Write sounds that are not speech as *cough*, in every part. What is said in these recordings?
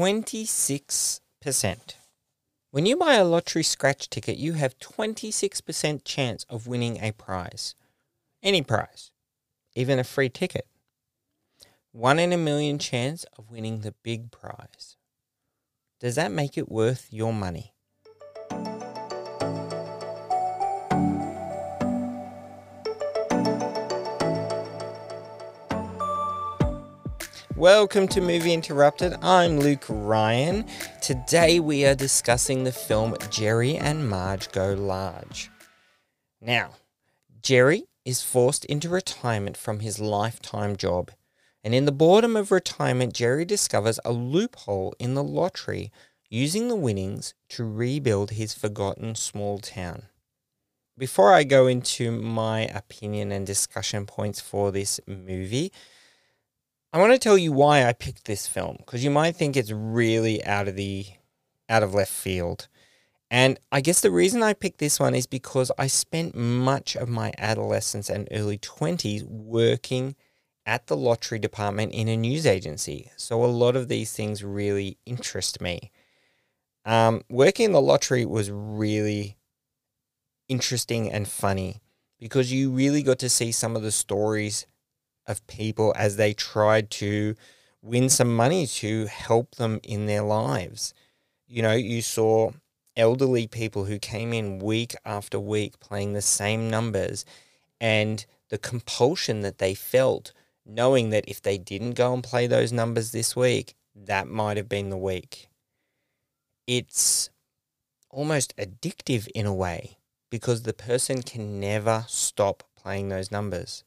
26%. When you buy a lottery scratch ticket, you have 26% chance of winning a prize. Any prize, even a free ticket. One in a million chance of winning the big prize. Does that make it worth your money? Welcome to Movie Interrupted. I'm Luke Ryan. Today we are discussing the film Jerry and Marge Go Large. Now, Jerry is forced into retirement from his lifetime job, and in the boredom of retirement, Jerry discovers a loophole in the lottery using the winnings to rebuild his forgotten small town. Before I go into my opinion and discussion points for this movie, I want to tell you why I picked this film because you might think it's really out of the out of left field. And I guess the reason I picked this one is because I spent much of my adolescence and early 20s working at the lottery department in a news agency. So a lot of these things really interest me. Um, working in the lottery was really interesting and funny because you really got to see some of the stories of people as they tried to win some money to help them in their lives. You know, you saw elderly people who came in week after week playing the same numbers and the compulsion that they felt knowing that if they didn't go and play those numbers this week, that might have been the week. It's almost addictive in a way because the person can never stop playing those numbers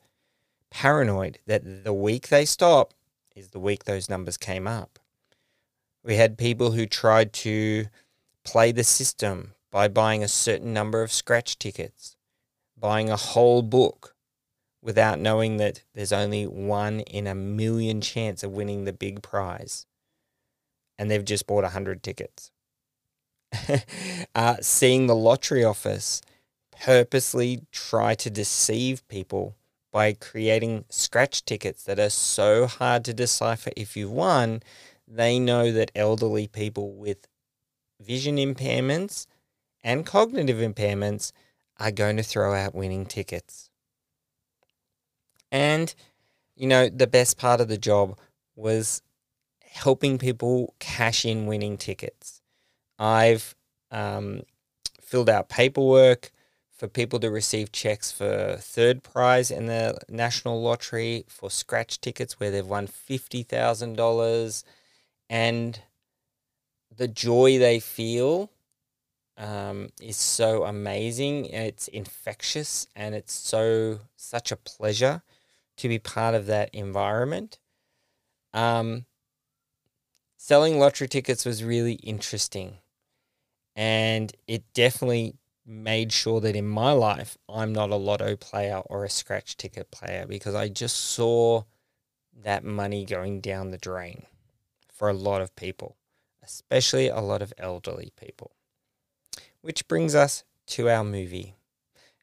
paranoid that the week they stop is the week those numbers came up. We had people who tried to play the system by buying a certain number of scratch tickets, buying a whole book without knowing that there's only one in a million chance of winning the big prize. And they've just bought 100 tickets. *laughs* uh, seeing the lottery office purposely try to deceive people by creating scratch tickets that are so hard to decipher if you've won, they know that elderly people with vision impairments and cognitive impairments are going to throw out winning tickets. And, you know, the best part of the job was helping people cash in winning tickets. I've um, filled out paperwork for people to receive checks for third prize in the national lottery for scratch tickets where they've won $50,000 and the joy they feel um, is so amazing. It's infectious and it's so such a pleasure to be part of that environment. Um, selling lottery tickets was really interesting. And it definitely made sure that in my life I'm not a lotto player or a scratch ticket player because I just saw that money going down the drain for a lot of people, especially a lot of elderly people. Which brings us to our movie.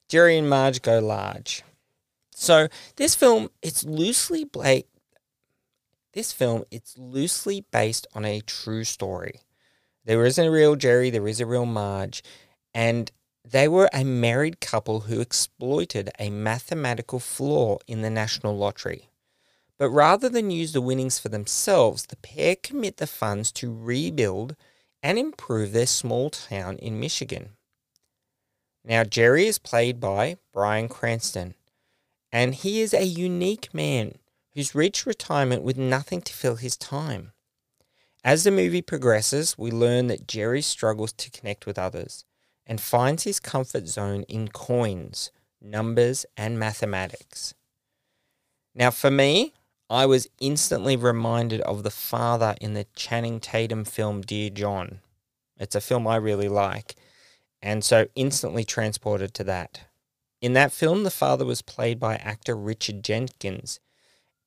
Jerry and Marge go large. So this film, it's loosely bla- this film, it's loosely based on a true story. There isn't a real Jerry, there is a real Marge, and they were a married couple who exploited a mathematical flaw in the national lottery. But rather than use the winnings for themselves, the pair commit the funds to rebuild and improve their small town in Michigan. Now, Jerry is played by Bryan Cranston, and he is a unique man who's reached retirement with nothing to fill his time. As the movie progresses, we learn that Jerry struggles to connect with others and finds his comfort zone in coins, numbers, and mathematics. Now, for me, I was instantly reminded of the father in the Channing Tatum film Dear John. It's a film I really like, and so instantly transported to that. In that film, the father was played by actor Richard Jenkins,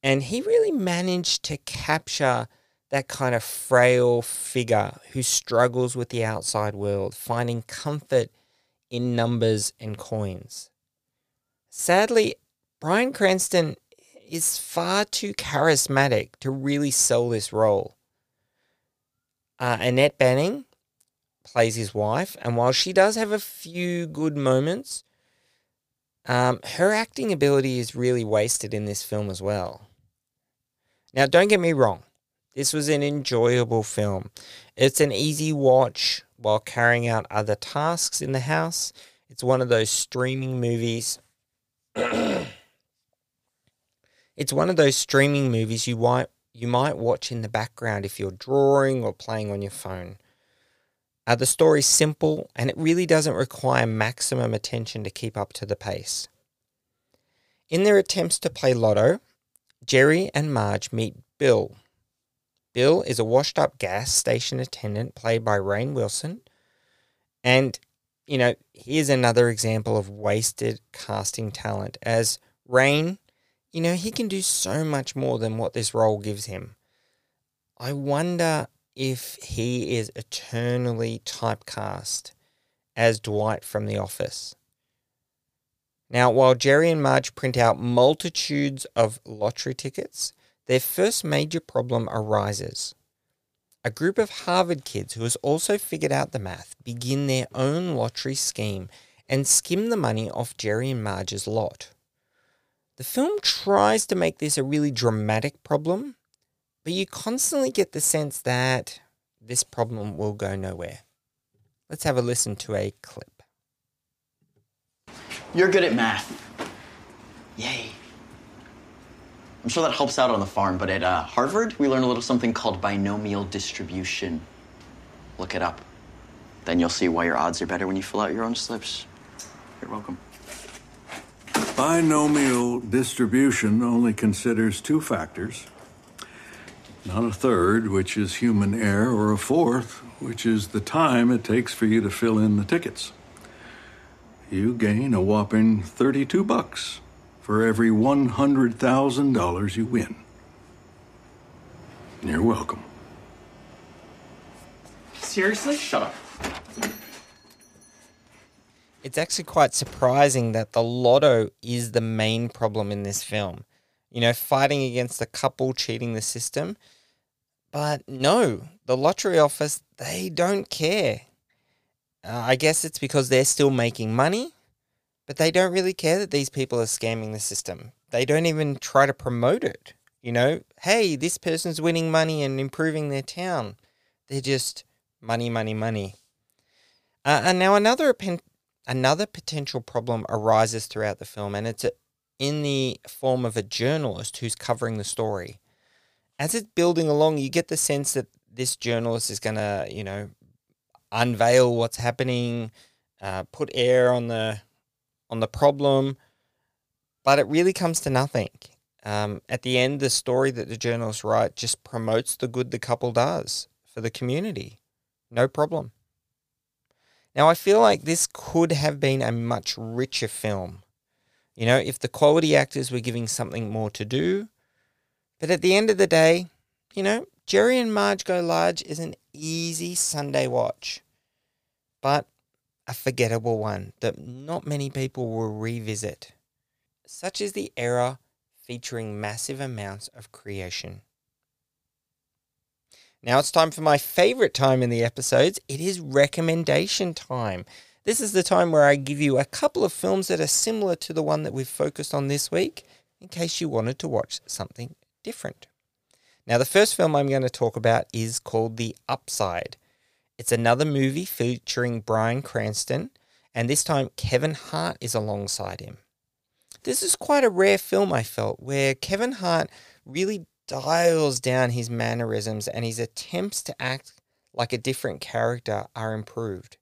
and he really managed to capture that kind of frail figure who struggles with the outside world, finding comfort in numbers and coins. Sadly, Bryan Cranston is far too charismatic to really sell this role. Uh, Annette Bening plays his wife, and while she does have a few good moments, um, her acting ability is really wasted in this film as well. Now, don't get me wrong, this was an enjoyable film. It's an easy watch while carrying out other tasks in the house. It's one of those streaming movies. *clears throat* it's one of those streaming movies you might you might watch in the background if you're drawing or playing on your phone. Uh, the story's simple and it really doesn't require maximum attention to keep up to the pace. In their attempts to play lotto, Jerry and Marge meet Bill. Bill is a washed up gas station attendant played by Rainn Wilson. And, you know, here's another example of wasted casting talent as Rainn, you know, he can do so much more than what this role gives him. I wonder if he is eternally typecast as Dwight from The Office. Now, while Jerry and Marge print out multitudes of lottery tickets, their first major problem arises. A group of Harvard kids who has also figured out the math begin their own lottery scheme and skim the money off Jerry and Marge's lot. The film tries to make this a really dramatic problem, but you constantly get the sense that this problem will go nowhere. Let's have a listen to a clip. You're good at math. Yay. I'm sure that helps out on the farm, but at uh, Harvard, we learn a little something called binomial distribution. Look it up. Then you'll see why your odds are better when you fill out your own slips. You're welcome. Binomial distribution only considers two factors not a third, which is human error, or a fourth, which is the time it takes for you to fill in the tickets. You gain a whopping 32 bucks for every $100,000 you win. You're welcome. Seriously? Shut up. It's actually quite surprising that the lotto is the main problem in this film. You know, fighting against a couple cheating the system. But no, the lottery office, they don't care. Uh, I guess it's because they're still making money, but they don't really care that these people are scamming the system. They don't even try to promote it. You know, hey, this person's winning money and improving their town. They're just money, money, money. Uh, and now another another potential problem arises throughout the film, and it's a, in the form of a journalist who's covering the story. As it's building along, you get the sense that this journalist is going to, you know, unveil what's happening, uh, put air on the on the problem, but it really comes to nothing. Um, at the end, the story that the journalists write just promotes the good the couple does for the community. No problem. Now, I feel like this could have been a much richer film. You know, if the quality actors were giving something more to do. But at the end of the day, you know, Jerry and Marge Go Large is an easy Sunday watch, but a forgettable one that not many people will revisit. Such is the era featuring massive amounts of creation. Now it's time for my favorite time in the episodes. It is recommendation time. This is the time where I give you a couple of films that are similar to the one that we've focused on this week, in case you wanted to watch something different. Now, the first film I'm going to talk about is called The Upside. It's another movie featuring Bryan Cranston, and this time Kevin Hart is alongside him. This is quite a rare film, I felt, where Kevin Hart really dials down his mannerisms and his attempts to act like a different character are improved.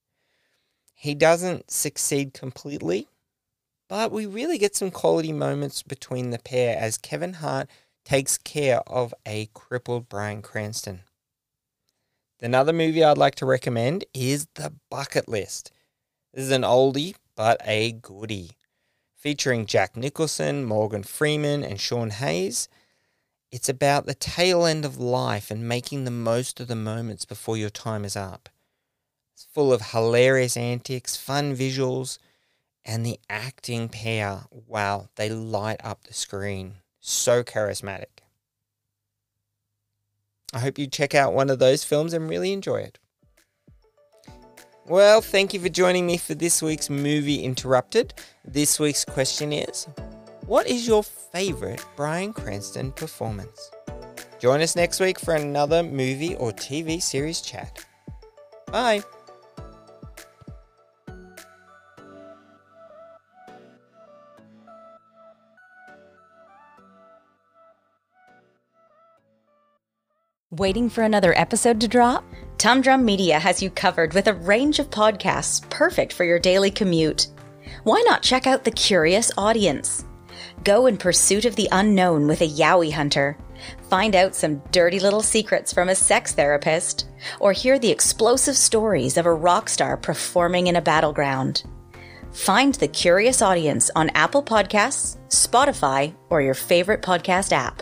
He doesn't succeed completely, but we really get some quality moments between the pair as Kevin Hart takes care of a crippled Bryan Cranston. Another movie I'd like to recommend is The Bucket List. This is an oldie, but a goodie. Featuring Jack Nicholson, Morgan Freeman, and Sean Hayes it's about the tail end of life and making the most of the moments before your time is up. It's full of hilarious antics, fun visuals, and the acting pair. Wow, they light up the screen. So charismatic. I hope you check out one of those films and really enjoy it. Well, thank you for joining me for this week's Movie Interrupted. This week's question is What is your favourite Bryan Cranston performance? Join us next week for another movie or TV series chat. Bye. Waiting for another episode to drop? Tumdrum Media has you covered with a range of podcasts perfect for your daily commute. Why not check out The Curious Audience? Go in pursuit of the unknown with a Yowie hunter. Find out some dirty little secrets from a sex therapist, or hear the explosive stories of a rock star performing in a battleground. Find The Curious Audience on Apple Podcasts, Spotify, or your favorite podcast app.